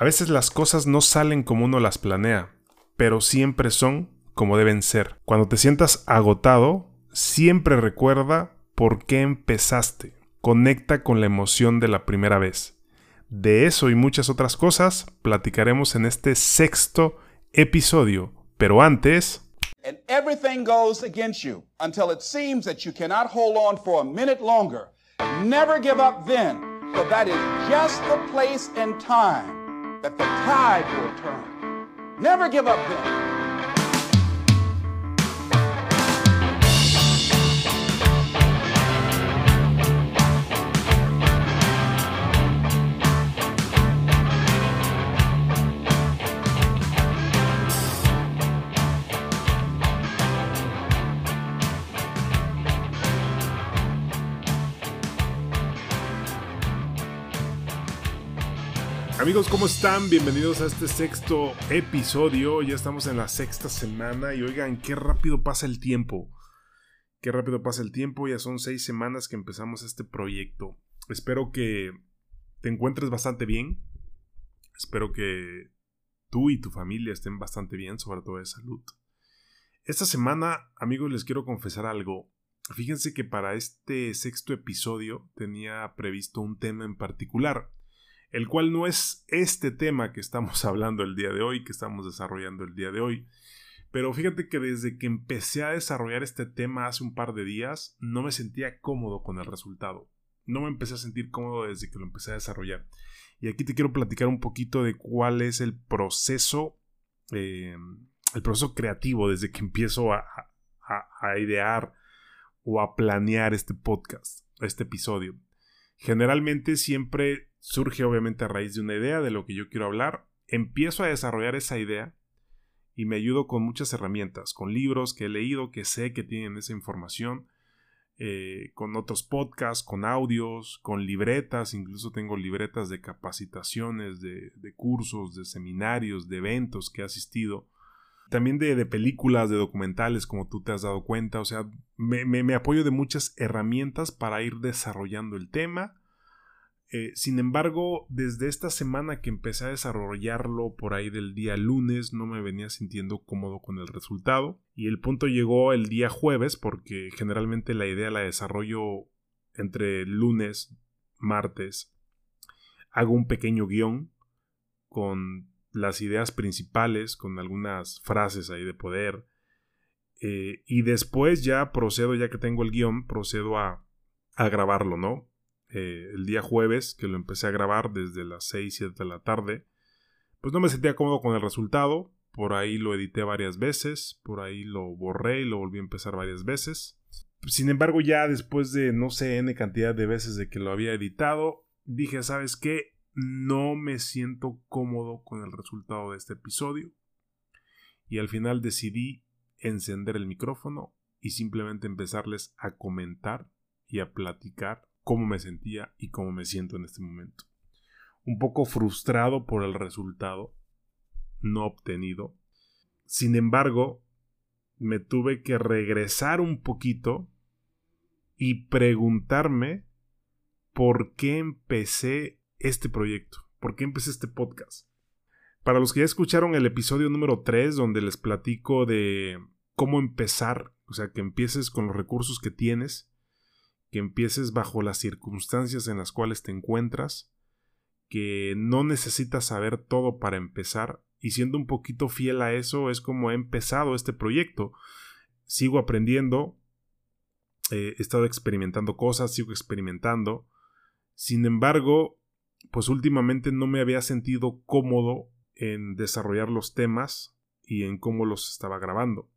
A veces las cosas no salen como uno las planea, pero siempre son como deben ser. Cuando te sientas agotado, siempre recuerda por qué empezaste. Conecta con la emoción de la primera vez. De eso y muchas otras cosas platicaremos en este sexto episodio. Pero antes... And everything goes against you until it seems that you cannot hold on for a minute longer. Never give up then, for that is just the place and time that the tide will turn. Never give up then. Amigos, ¿cómo están? Bienvenidos a este sexto episodio. Ya estamos en la sexta semana y oigan, qué rápido pasa el tiempo. Qué rápido pasa el tiempo. Ya son seis semanas que empezamos este proyecto. Espero que te encuentres bastante bien. Espero que tú y tu familia estén bastante bien, sobre todo de salud. Esta semana, amigos, les quiero confesar algo. Fíjense que para este sexto episodio tenía previsto un tema en particular el cual no es este tema que estamos hablando el día de hoy, que estamos desarrollando el día de hoy. Pero fíjate que desde que empecé a desarrollar este tema hace un par de días, no me sentía cómodo con el resultado. No me empecé a sentir cómodo desde que lo empecé a desarrollar. Y aquí te quiero platicar un poquito de cuál es el proceso, eh, el proceso creativo desde que empiezo a idear o a planear este podcast, este episodio. Generalmente siempre surge obviamente a raíz de una idea de lo que yo quiero hablar, empiezo a desarrollar esa idea y me ayudo con muchas herramientas, con libros que he leído, que sé que tienen esa información, eh, con otros podcasts, con audios, con libretas, incluso tengo libretas de capacitaciones, de, cursos, de seminarios, de eventos que he asistido, también de, películas, de documentales, como tú te has dado cuenta, o sea, me apoyo de muchas herramientas para ir desarrollando el tema eh, sin embargo, desde esta semana que empecé a desarrollarlo por ahí del día lunes, no me venía sintiendo cómodo con el resultado. Y el punto llegó el día jueves, porque generalmente la idea la desarrollo entre lunes, martes. Hago un pequeño guion con las ideas principales, con algunas frases ahí de poder. Eh, y después ya procedo, ya que tengo el guion, procedo a, a grabarlo, ¿no? Eh, el día jueves, que lo empecé a grabar desde las 6, 7 de la tarde, pues no me sentía cómodo con el resultado. Por ahí lo edité varias veces, por ahí lo borré y lo volví a empezar varias veces. Sin embargo, ya después de no sé n cantidad de veces de que lo había editado, dije, ¿sabes qué? No me siento cómodo con el resultado de este episodio. Y al final decidí encender el micrófono y simplemente empezarles a comentar y a platicar cómo me sentía y cómo me siento en este momento. Un poco frustrado por el resultado no obtenido. Sin embargo, me tuve que regresar un poquito y preguntarme por qué empecé este proyecto, por qué empecé este podcast. Para los que ya escucharon el episodio número 3, donde les platico de cómo empezar, o sea, que empieces con los recursos que tienes, que empieces bajo las circunstancias en las cuales te encuentras, que no necesitas saber todo para empezar, y siendo un poquito fiel a eso es como he empezado este proyecto. Sigo aprendiendo, eh, he estado experimentando cosas, sigo experimentando. Sin embargo, pues últimamente no me había sentido cómodo en desarrollar los temas y en cómo los estaba grabando.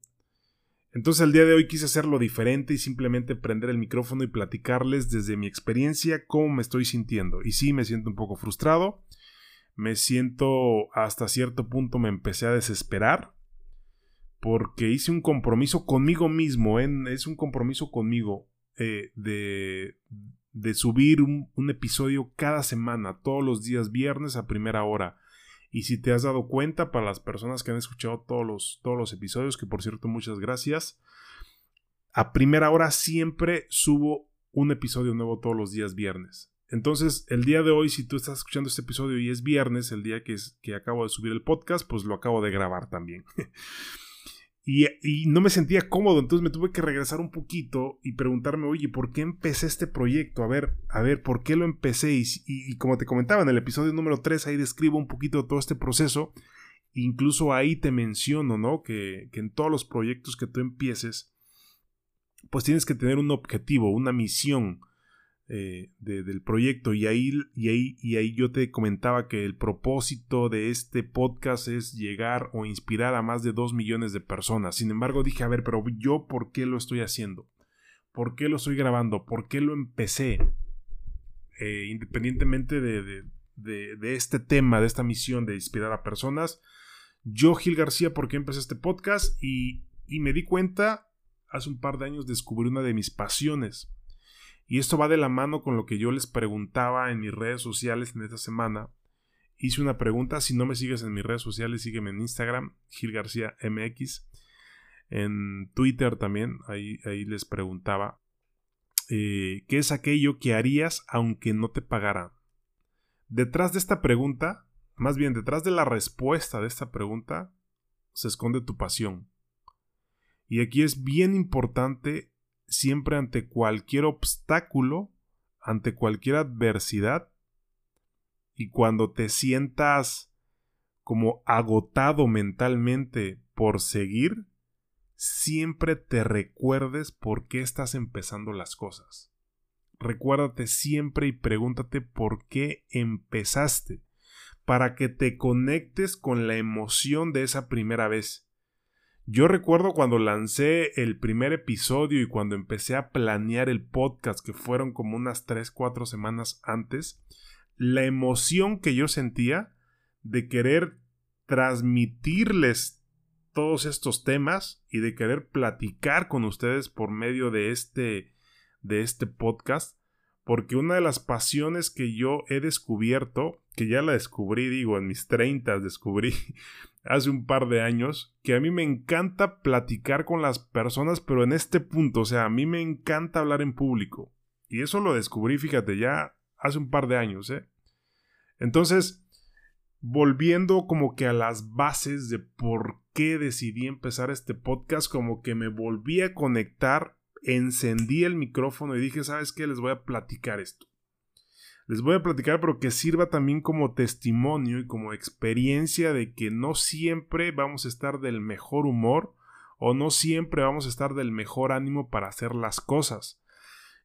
Entonces el día de hoy quise hacerlo diferente y simplemente prender el micrófono y platicarles desde mi experiencia cómo me estoy sintiendo. Y sí, me siento un poco frustrado, me siento hasta cierto punto me empecé a desesperar porque hice un compromiso conmigo mismo, ¿eh? es un compromiso conmigo eh, de, de, subir un, episodio cada semana, todos los días viernes a primera hora. Y si te has dado cuenta, para las personas que han escuchado todos los, todos los episodios, que por cierto muchas gracias, a primera hora siempre subo un episodio nuevo todos los días viernes. Entonces, el día de hoy, si tú estás escuchando este episodio y es viernes, el día que, es, que acabo de subir el podcast, pues lo acabo de grabar también. y, no me sentía cómodo, entonces me tuve que regresar un poquito y preguntarme, oye, ¿por qué empecé este proyecto? A ver, a ver, ¿por qué lo empecé? Y, como te comentaba en el episodio número 3, ahí describo un poquito todo este proceso. Incluso ahí te menciono, ¿no? Que, que en todos los proyectos que tú empieces, pues tienes que tener un objetivo, una misión eh, del proyecto y ahí, y, ahí, y ahí yo te comentaba que el propósito de este podcast es llegar o inspirar a más de dos millones de personas. Sin embargo dije, a ver, pero yo por qué lo estoy haciendo? ¿Por qué lo estoy grabando? ¿Por qué lo empecé? Eh, independientemente de, de, este tema, de esta misión de inspirar a personas, yo, Gil García, ¿por qué empecé este podcast? Y, y me di cuenta, hace un par de años descubrí una de mis pasiones y esto va de la mano con lo que yo les preguntaba en mis redes sociales en esta semana. Hice una pregunta, si no me sigues en mis redes sociales, sígueme en Instagram, Gil García MX. En Twitter también, ahí, ahí les preguntaba, eh, ¿qué es aquello que harías aunque no te pagaran? Detrás de esta pregunta, más bien detrás de la respuesta de esta pregunta, se esconde tu pasión. Y aquí es bien importante siempre ante cualquier obstáculo, ante cualquier adversidad, y cuando te sientas como agotado mentalmente por seguir, siempre te recuerdes por qué estás empezando las cosas. Recuérdate siempre y pregúntate por qué empezaste, para que te conectes con la emoción de esa primera vez. Yo recuerdo cuando lancé el primer episodio y cuando empecé a planear el podcast, que fueron como unas 3, 4 semanas antes, la emoción que yo sentía de querer transmitirles todos estos temas y de querer platicar con ustedes por medio de este, de este podcast, porque una de las pasiones que yo he descubierto, que ya la descubrí, digo, en mis 30 descubrí hace un par de años que a mí me encanta platicar con las personas, pero en este punto, o sea, a mí me encanta hablar en público. Y eso lo descubrí, fíjate, ya hace un par de años, ¿eh? Entonces, volviendo como que a las bases de por qué decidí empezar este podcast, como que me volví a conectar, encendí el micrófono y dije, ¿sabes qué? Les voy a platicar esto les voy a platicar, pero que sirva también como testimonio y como experiencia de que no siempre vamos a estar del mejor humor o no siempre vamos a estar del mejor ánimo para hacer las cosas.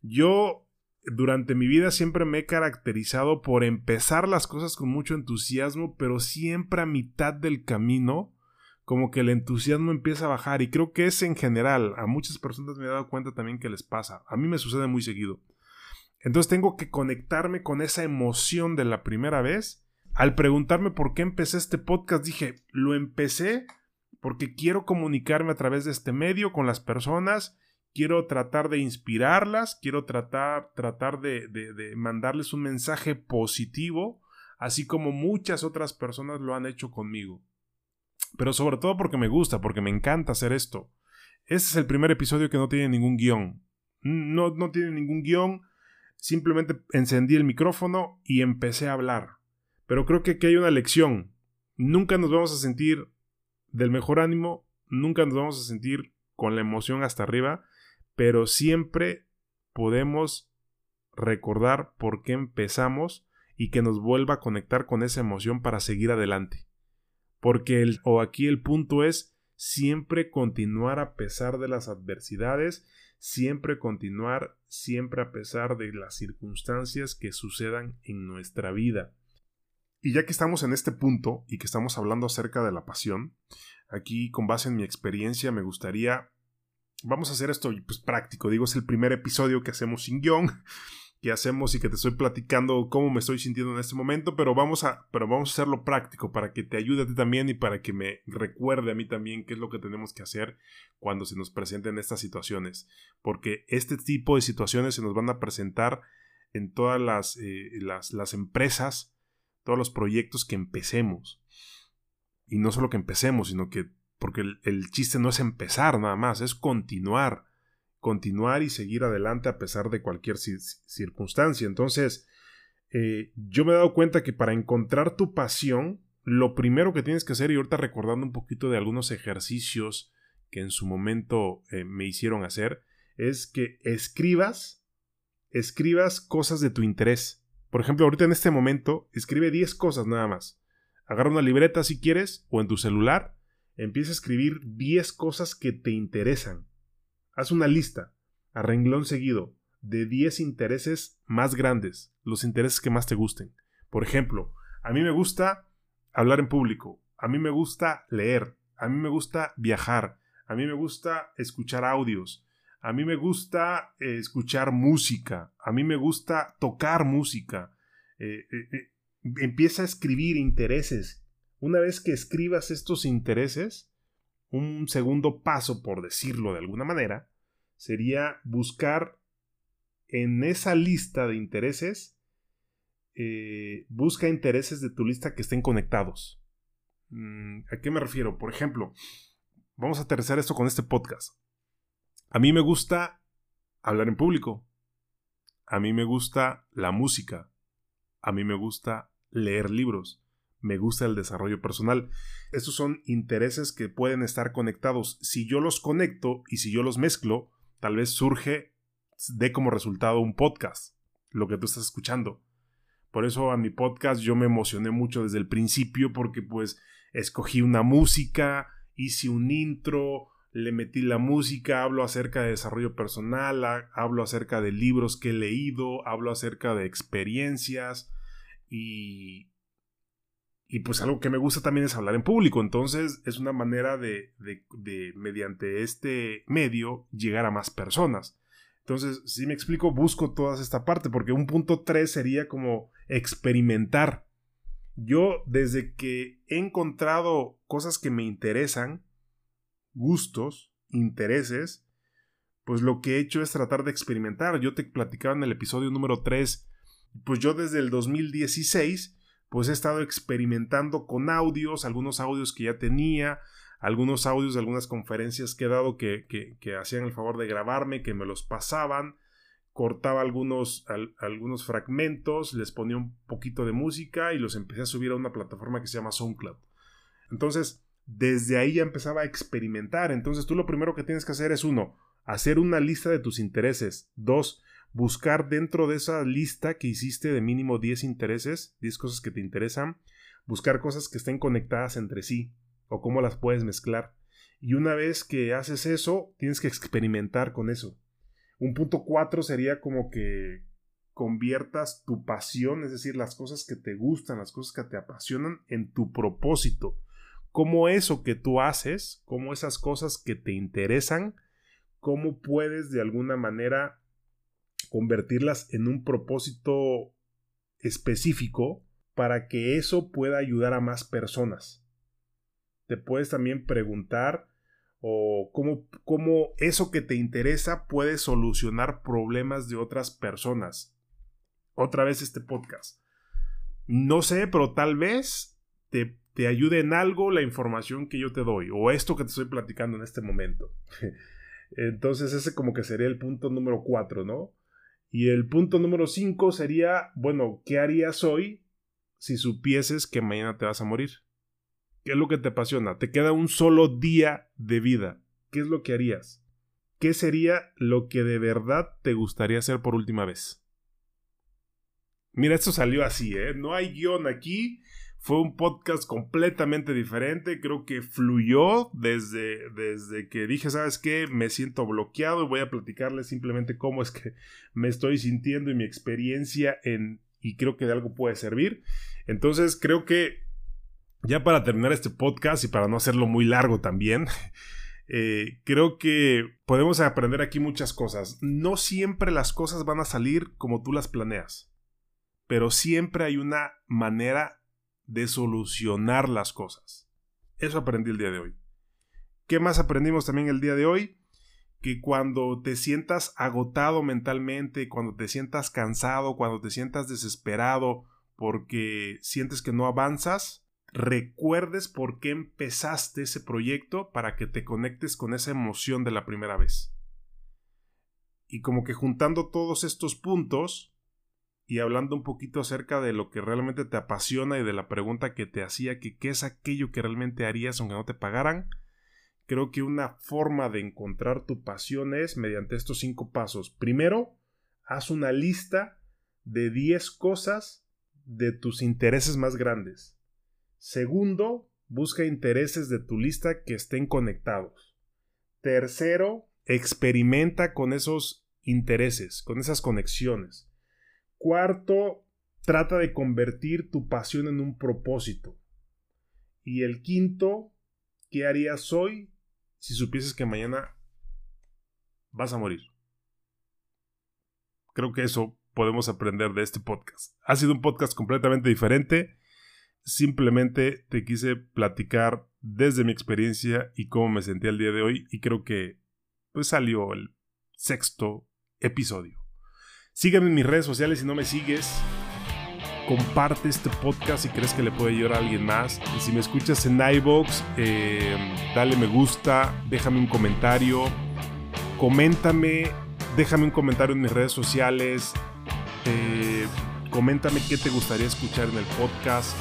Yo durante mi vida siempre me he caracterizado por empezar las cosas con mucho entusiasmo, pero siempre a mitad del camino como que el entusiasmo empieza a bajar y creo que es en general, a muchas personas me he dado cuenta también que les pasa, a mí me sucede muy seguido. Entonces tengo que conectarme con esa emoción de la primera vez. Al preguntarme por qué empecé este podcast, dije, lo empecé porque quiero comunicarme a través de este medio con las personas, quiero tratar de inspirarlas, quiero tratar, tratar de, de mandarles un mensaje positivo, así como muchas otras personas lo han hecho conmigo. Pero sobre todo porque me gusta, porque me encanta hacer esto. Este es el primer episodio que no tiene ningún guion. No, no tiene ningún guion Simplemente encendí el micrófono y empecé a hablar. Pero creo que aquí hay una lección. Nunca nos vamos a sentir del mejor ánimo, nunca nos vamos a sentir con la emoción hasta arriba, pero siempre podemos recordar por qué empezamos y que nos vuelva a conectar con esa emoción para seguir adelante. Porque el, o aquí el punto es siempre continuar a pesar de las adversidades siempre continuar, siempre a pesar de las circunstancias que sucedan en nuestra vida. Y ya que estamos en este punto y que estamos hablando acerca de la pasión, aquí con base en mi experiencia me gustaría, vamos a hacer esto pues práctico, digo es el primer episodio que hacemos sin guion, que hacemos y que te estoy platicando cómo me estoy sintiendo en este momento, pero vamos a, pero vamos a hacerlo práctico para que te ayude a ti también y para que me recuerde a mí también qué es lo que tenemos que hacer cuando se nos presenten estas situaciones, porque este tipo de situaciones se nos van a presentar en todas las, eh, las, las empresas, todos los proyectos que empecemos. Y no solo que empecemos, sino que, porque el chiste no es empezar nada más, es continuar continuar y seguir adelante a pesar de cualquier circunstancia. Entonces, eh, yo me he dado cuenta que para encontrar tu pasión, lo primero que tienes que hacer, y ahorita recordando un poquito de algunos ejercicios que en su momento eh, me hicieron hacer, es que escribas, escribas cosas de tu interés. Por ejemplo, ahorita en este momento, escribe 10 cosas nada más. Agarra una libreta si quieres, o en tu celular, empieza a escribir 10 cosas que te interesan. Haz una lista, a renglón seguido, de 10 intereses más grandes, los intereses que más te gusten. Por ejemplo, a mí me gusta hablar en público, a mí me gusta leer, a mí me gusta viajar, a mí me gusta escuchar audios, a mí me gusta eh, escuchar música, a mí me gusta tocar música. Eh, eh, empieza a escribir intereses. Una vez que escribas estos intereses, un segundo paso, por decirlo de alguna manera, sería buscar en esa lista de intereses, busca intereses de tu lista que estén conectados. Mm, ¿A qué me refiero? Por ejemplo, vamos a aterrizar esto con este podcast. A mí me gusta hablar en público. A mí me gusta la música. A mí me gusta leer libros. Me gusta el desarrollo personal. Estos son intereses que pueden estar conectados. Si yo los conecto y si yo los mezclo, tal vez surge de como resultado un podcast, lo que tú estás escuchando. Por eso a mi podcast yo me emocioné mucho desde el principio porque pues escogí una música, hice un intro, le metí la música, hablo acerca de desarrollo personal, hablo acerca de libros que he leído, hablo acerca de experiencias y, y pues algo que me gusta también es hablar en público, entonces es una manera de, de, de mediante este medio llegar a más personas. Entonces, si me explico, busco toda esta parte, porque un punto 3 sería como experimentar. Yo, desde que he encontrado cosas que me interesan, gustos, intereses, pues lo que he hecho es tratar de experimentar. Yo te platicaba en el episodio número 3, pues yo desde el 2016, pues he estado experimentando con audios, algunos audios que ya tenía, algunos audios de algunas conferencias que he dado que, que, hacían el favor de grabarme, que me los pasaban, cortaba algunos, algunos fragmentos, les ponía un poquito de música y los empecé a subir a una plataforma que se llama SoundCloud. Entonces, desde ahí ya empezaba a experimentar. Entonces tú lo primero que tienes que hacer es uno, hacer una lista de tus intereses. Dos, buscar dentro de esa lista que hiciste de mínimo 10 intereses, 10 cosas que te interesan, buscar cosas que estén conectadas entre sí o cómo las puedes mezclar. Y una vez que haces eso, tienes que experimentar con eso. Un punto cuatro sería como que conviertas tu pasión, es decir, las cosas que te gustan, las cosas que te apasionan, en tu propósito cómo eso que tú haces, cómo esas cosas que te interesan, cómo puedes de alguna manera convertirlas en un propósito específico para que eso pueda ayudar a más personas. Te puedes también preguntar o cómo, cómo eso que te interesa puede solucionar problemas de otras personas. Otra vez este podcast. No sé, pero tal vez te te ayude en algo la información que yo te doy o esto que te estoy platicando en este momento. Entonces ese como que sería el punto número 4, ¿no? Y el punto número 5 sería, bueno, ¿qué harías hoy si supieses que mañana te vas a morir? ¿Qué es lo que te apasiona? Te queda un solo día de vida. ¿Qué es lo que harías? ¿Qué sería lo que de verdad te gustaría hacer por última vez? Mira, esto salió así, ¿eh? No hay guion aquí. Fue un podcast completamente diferente, creo que fluyó desde, desde que dije, ¿sabes qué? Me siento bloqueado y voy a platicarles simplemente cómo es que me estoy sintiendo y mi experiencia en, y creo que de algo puede servir. Entonces creo que ya para terminar este podcast y para no hacerlo muy largo también, eh, creo que podemos aprender aquí muchas cosas. No siempre las cosas van a salir como tú las planeas, pero siempre hay una manera de solucionar las cosas. Eso aprendí el día de hoy. ¿Qué más aprendimos también el día de hoy? Que cuando te sientas agotado mentalmente, cuando te sientas cansado, cuando te sientas desesperado porque sientes que no avanzas, recuerdes por qué empezaste ese proyecto para que te conectes con esa emoción de la primera vez. Y como que juntando todos estos puntos, y hablando un poquito acerca de lo que realmente te apasiona y de la pregunta que te hacía que qué es aquello que realmente harías aunque no te pagaran, creo que una forma de encontrar tu pasión es mediante estos cinco pasos. Primero, haz una lista de 10 cosas de tus intereses más grandes. Segundo, busca intereses de tu lista que estén conectados. Tercero, experimenta con esos intereses, con esas conexiones. Cuarto, trata de convertir tu pasión en un propósito. Y el quinto, ¿qué harías hoy si supieses que mañana vas a morir? Creo que eso podemos aprender de este podcast. Ha sido un podcast completamente diferente. Simplemente te quise platicar desde mi experiencia y cómo me sentí el día de hoy y creo que pues salió el sexto episodio. Sígueme en mis redes sociales si no me sigues. Comparte este podcast si crees que le puede ayudar a alguien más. Y si me escuchas en iBox, eh, dale me gusta, déjame un comentario, coméntame, déjame un comentario en mis redes sociales. Eh, coméntame qué te gustaría escuchar en el podcast.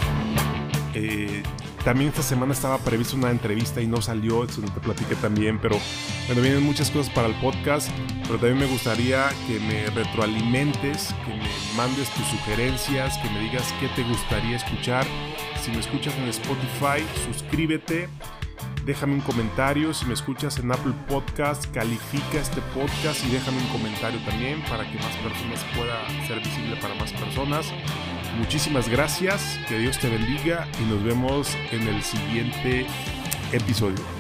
Eh, también esta semana estaba prevista una entrevista y no salió, eso no te platiqué también, pero bueno, vienen muchas cosas para el podcast, pero también me gustaría que me retroalimentes, que me mandes tus sugerencias, que me digas qué te gustaría escuchar. Si me escuchas en Spotify, suscríbete, déjame un comentario. Si me escuchas en Apple Podcast, califica este podcast y déjame un comentario también para que más personas pueda ser visible para más personas. Muchísimas gracias, que Dios te bendiga y nos vemos en el siguiente episodio.